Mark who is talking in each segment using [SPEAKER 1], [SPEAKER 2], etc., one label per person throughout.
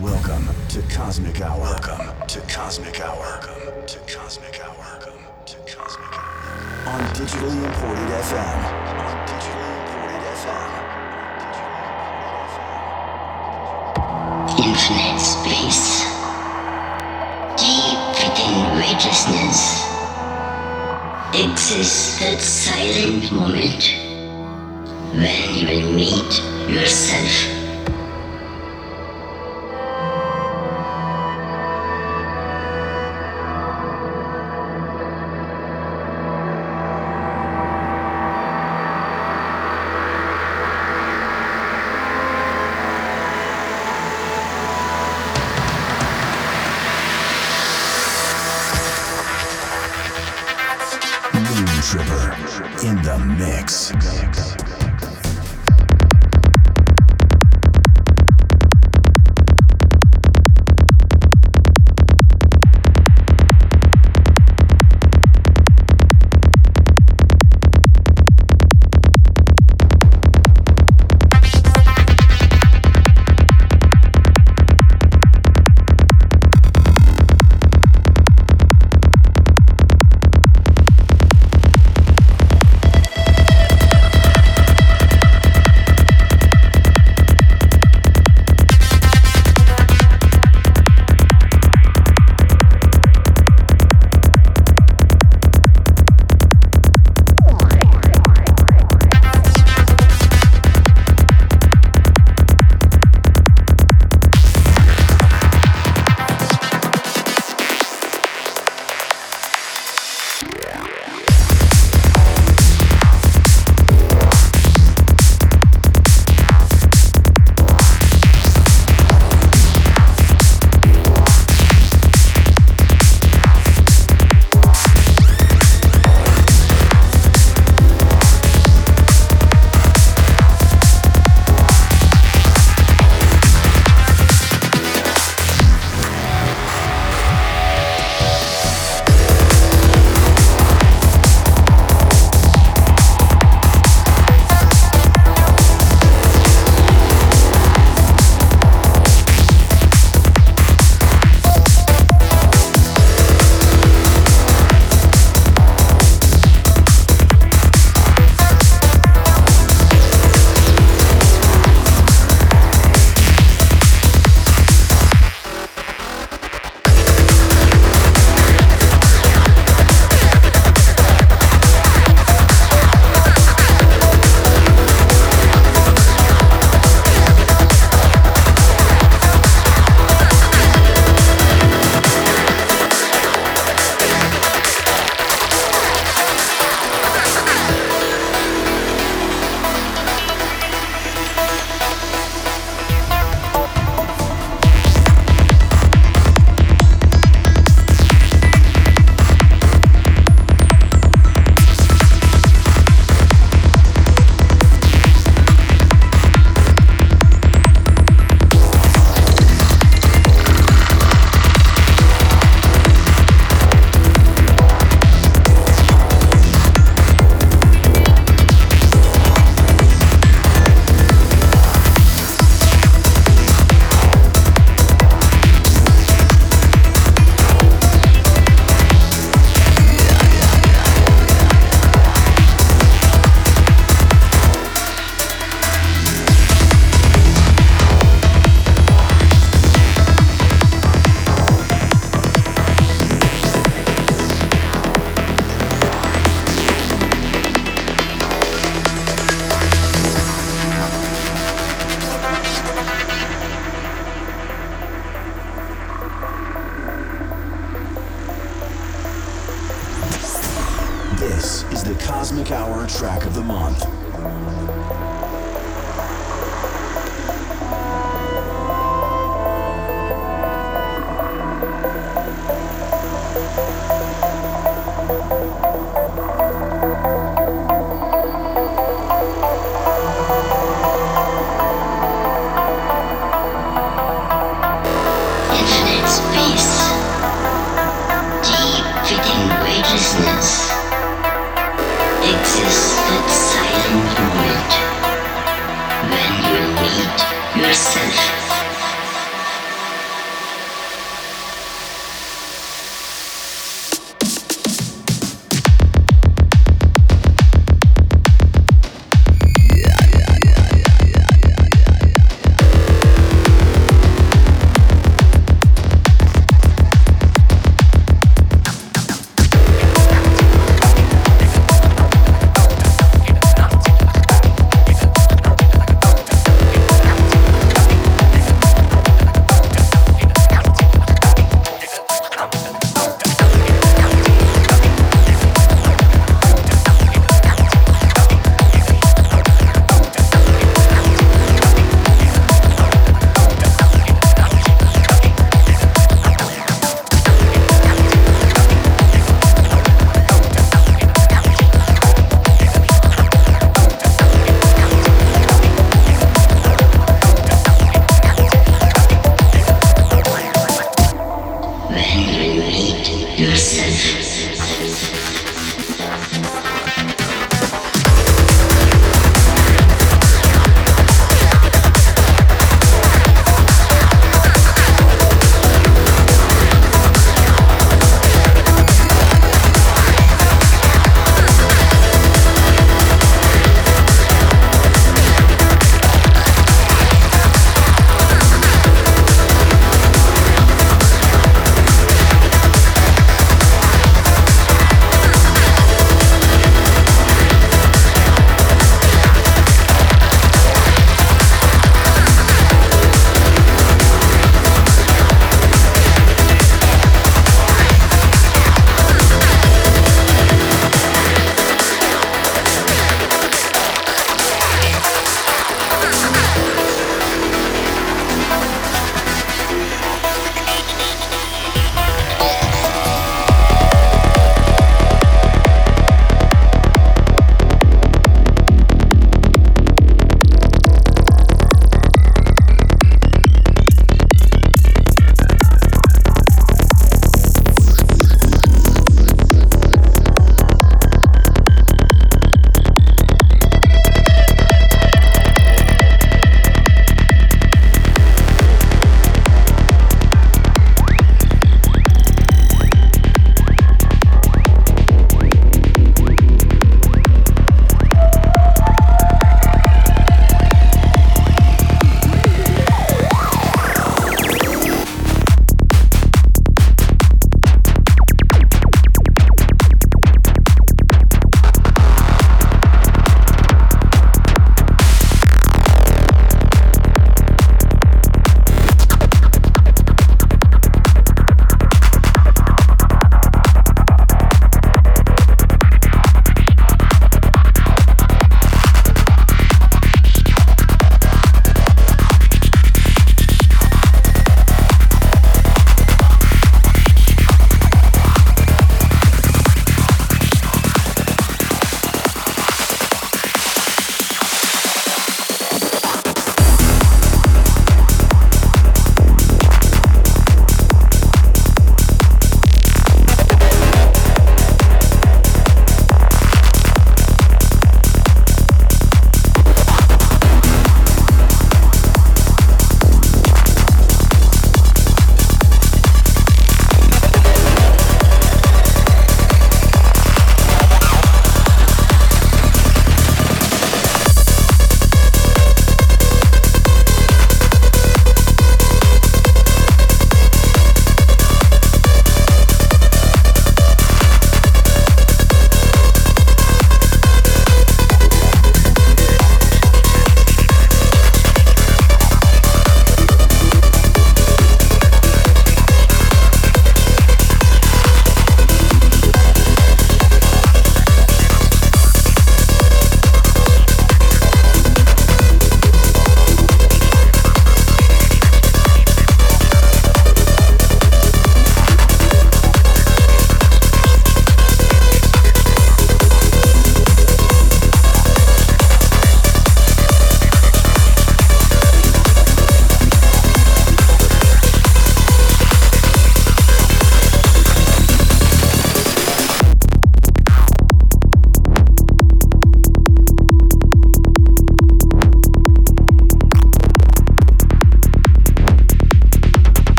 [SPEAKER 1] Welcome to Cosmic Hour. Welcome to Cosmic Hour. Welcome to Cosmic Hour. Welcome to Cosmic Hour. On digitally imported FM. On digitally imported FM.
[SPEAKER 2] Infinite space. Deep within weightlessness exists that silent moment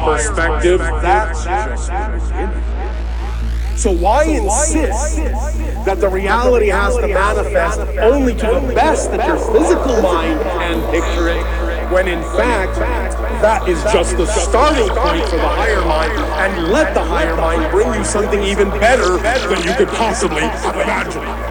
[SPEAKER 3] Perspective, that's. So why insist that the reality has to manifest only to the best that your physical mind can picture it, when in fact, that is just the starting point for the higher mind, and let the higher mind bring you something even better than you could possibly have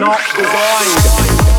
[SPEAKER 3] not
[SPEAKER 4] designed.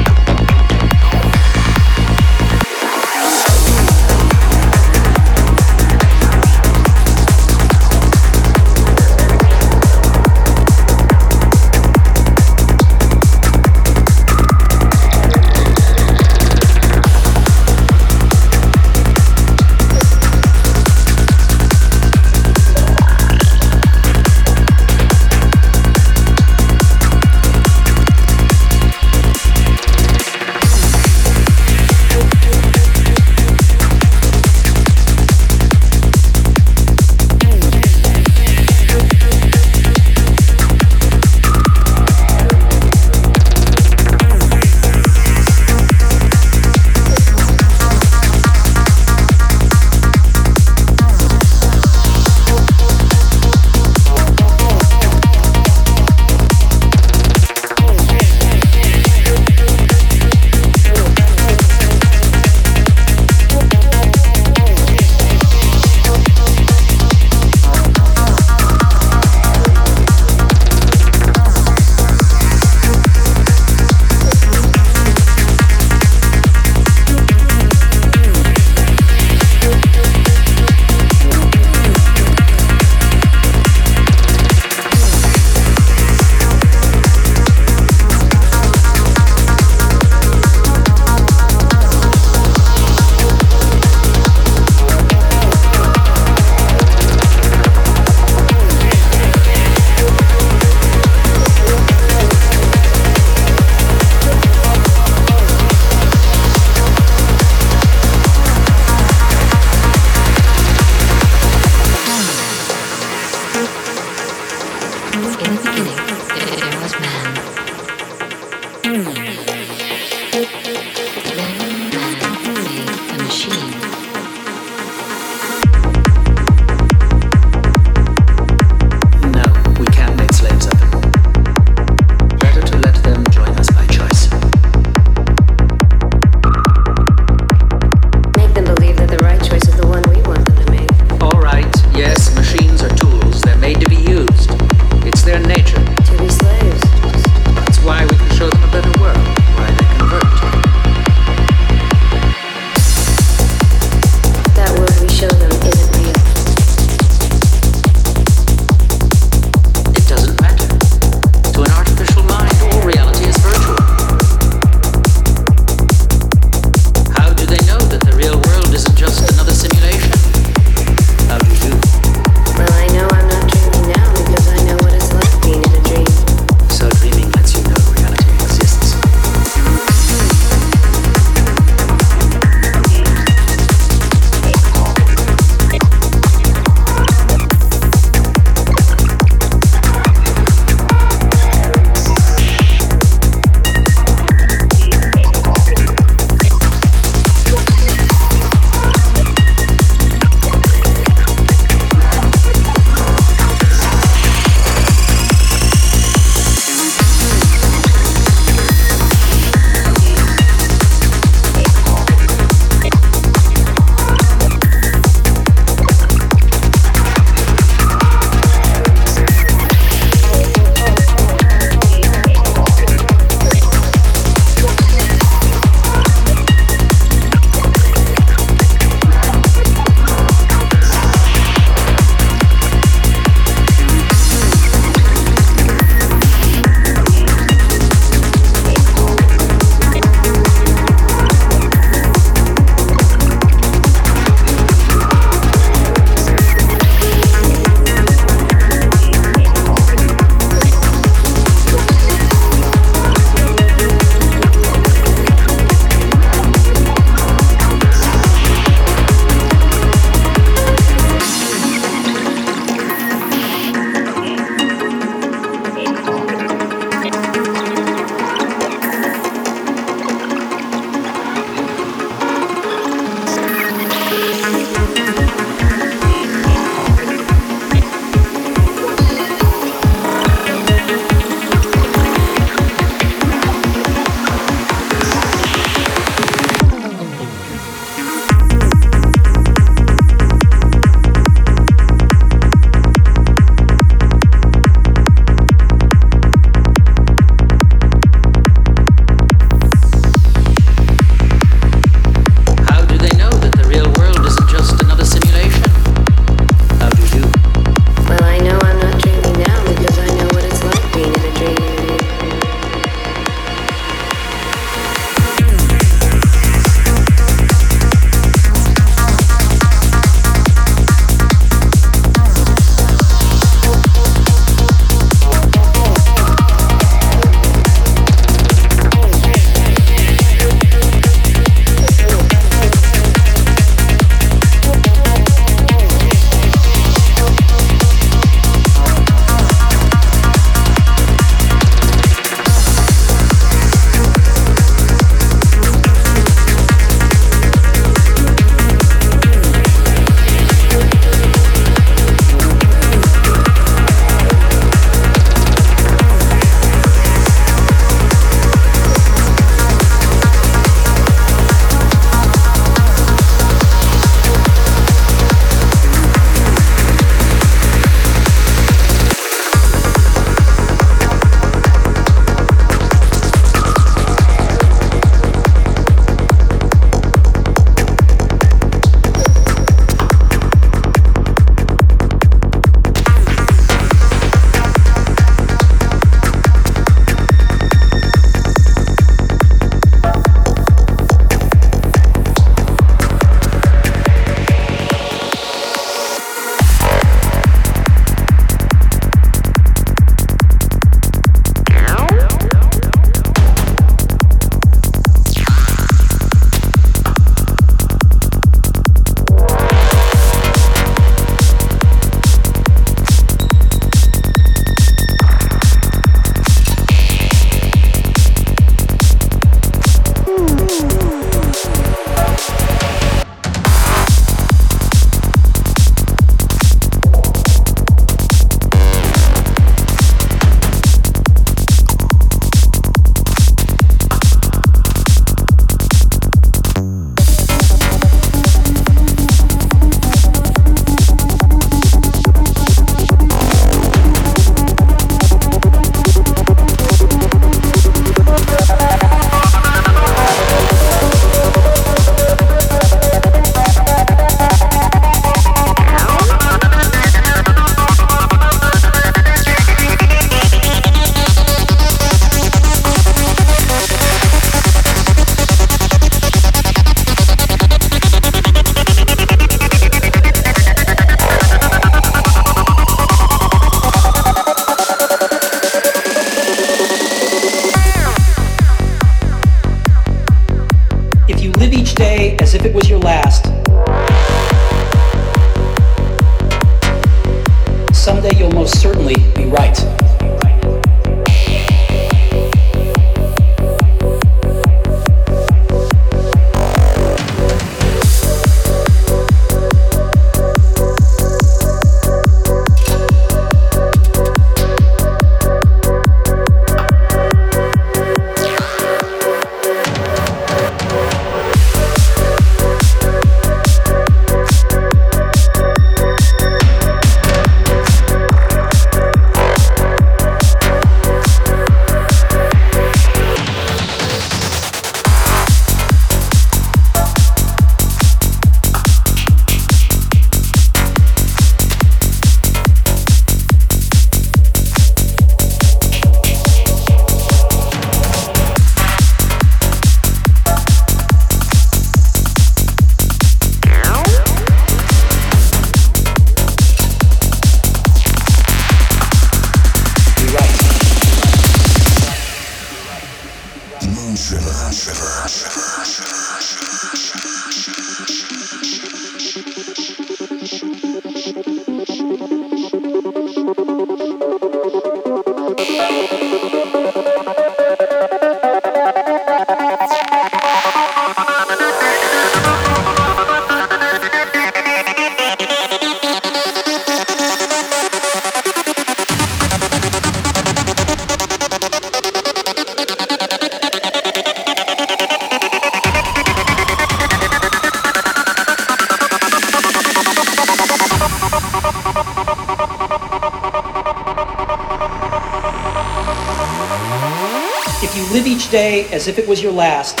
[SPEAKER 4] day as if it was your last,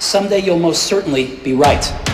[SPEAKER 4] someday you'll most certainly be right.